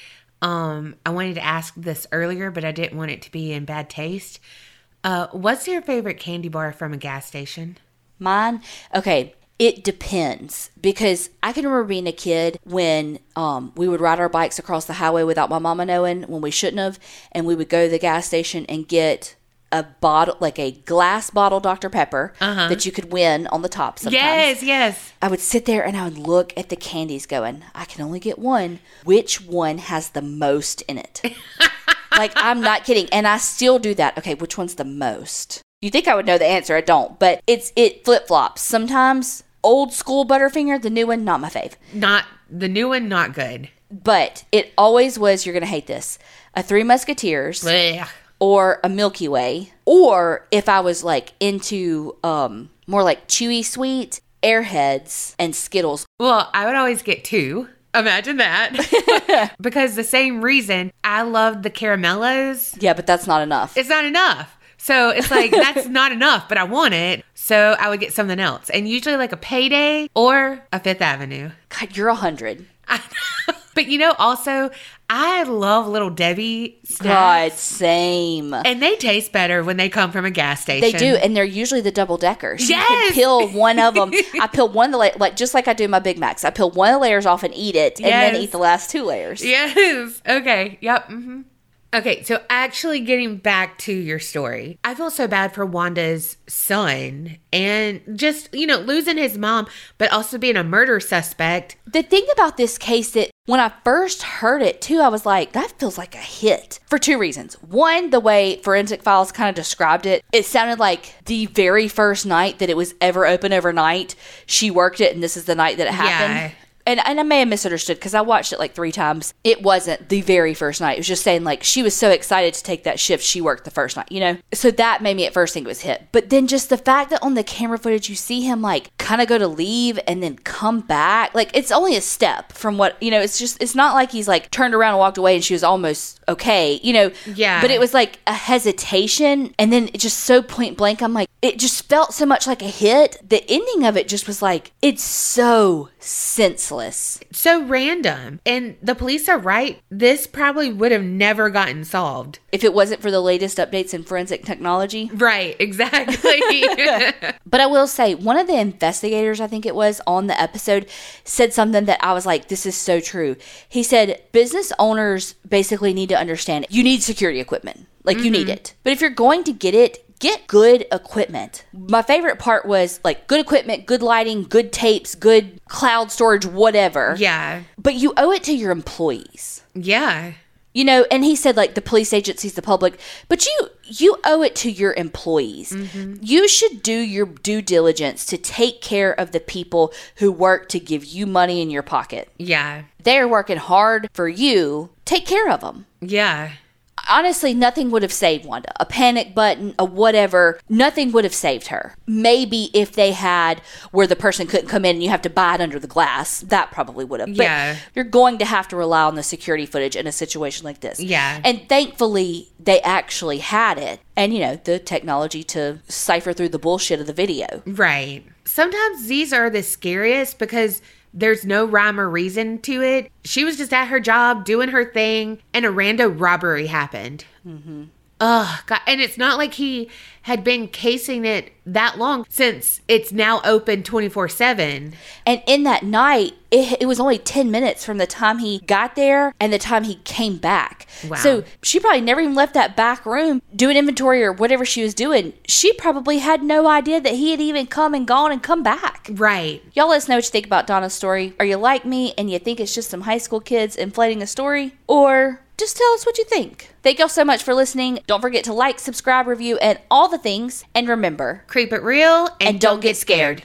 A: um I wanted to ask this earlier, but I didn't want it to be in bad taste. Uh what's your favorite candy bar from a gas station?
B: Mine, okay, it depends because I can remember being a kid when um, we would ride our bikes across the highway without my mama knowing when we shouldn't have, and we would go to the gas station and get a bottle, like a glass bottle Dr. Pepper uh-huh. that you could win on the top sometimes.
A: Yes, yes.
B: I would sit there and I would look at the candies going, I can only get one. Which one has the most in it? like, I'm not kidding. And I still do that. Okay, which one's the most? You think I would know the answer. I don't. But it's it flip flops. Sometimes old school Butterfinger, the new one, not my fave.
A: Not the new one, not good.
B: But it always was, you're going to hate this, a Three Musketeers
A: Blech.
B: Or a Milky Way. Or if I was like into um more like chewy sweet, Airheads and Skittles.
A: Well, I would always get two. Imagine that. because the same reason I love the caramellos.
B: Yeah, but that's not enough.
A: It's not enough. So it's like that's not enough, but I want it. So I would get something else. And usually like a payday or a Fifth Avenue.
B: God, you're a hundred.
A: But you know, also I love little Debbie
B: God,
A: snacks.
B: same.
A: And they taste better when they come from a gas station.
B: They do, and they're usually the double deckers. You
A: Yes!
B: can peel one of them. I peel one of the la- like just like I do my Big Macs. I peel one of the layers off and eat it, and then eat the last two layers.
A: Yes. Okay. Yep. hmm Okay. So actually, getting back to your story, I feel so bad for Wanda's son and just you know losing his mom, but also being a murder suspect.
B: The thing about this case that when I first heard it too, I was like, that feels like a hit for two reasons. One, the way Forensic Files kind of described it, it sounded like the very first night that it was ever open overnight, she worked it, and this is the night that it happened. And, and I may have misunderstood because I watched it like three times. It wasn't the very first night. It was just saying like she was so excited to take that shift she worked the first night, you know? So that made me at first think it was hit. But then just the fact that on the camera footage you see him like kind of go to leave and then come back. Like it's only a step from what, you know, it's just it's not like he's like turned around and walked away and she was almost okay, you know.
A: Yeah.
B: But it was like a hesitation and then it just so point blank I'm like it just felt so much like a hit. The ending of it just was like it's so senseless.
A: So random. And the police are right. This probably would have never gotten solved.
B: If it wasn't for the latest updates in forensic technology.
A: Right, exactly.
B: But I will say, one of the investigators, I think it was on the episode, said something that I was like, this is so true. He said, business owners basically need to understand you need security equipment. Like, you need mm-hmm. it. But if you're going to get it, get good equipment. My favorite part was like good equipment, good lighting, good tapes, good cloud storage, whatever.
A: yeah.
B: But you owe it to your employees.
A: Yeah.
B: You know, and he said like the police agencies, the public, but you you owe it to your employees. Mm-hmm. You should do your due diligence to take care of the people who work to give you money in your pocket.
A: Yeah.
B: They're working hard for you. Take care of them.
A: Yeah.
B: Honestly, nothing would have saved Wanda. A panic button, a whatever, nothing would have saved her. Maybe if they had where the person couldn't come in and you have to buy it under the glass, that probably would have. But
A: Yeah.
B: you're going to have to rely on the security footage in a situation like this.
A: Yeah.
B: And thankfully, they actually had it. And, you know, the technology to cipher through the bullshit of the video.
A: Right. Sometimes these are the scariest because there's no rhyme or reason to it. She was just at her job doing her thing, and a rando robbery happened. Mm-hmm. Ugh, God. And it's not like he had been casing it that long since it's now open 24 7.
B: And in that night, it, it was only 10 minutes from the time he got there and the time he came back.
A: Wow.
B: So she probably never even left that back room doing inventory or whatever she was doing. She probably had no idea that he had even come and gone and come back.
A: Right.
B: Y'all let us know what you think about Donna's story. Are you like me and you think it's just some high school kids inflating a story? Or just tell us what you think. Thank y'all so much for listening. Don't forget to like, subscribe, review, and all the things. And remember,
A: Creep it real and,
B: and don't get scared.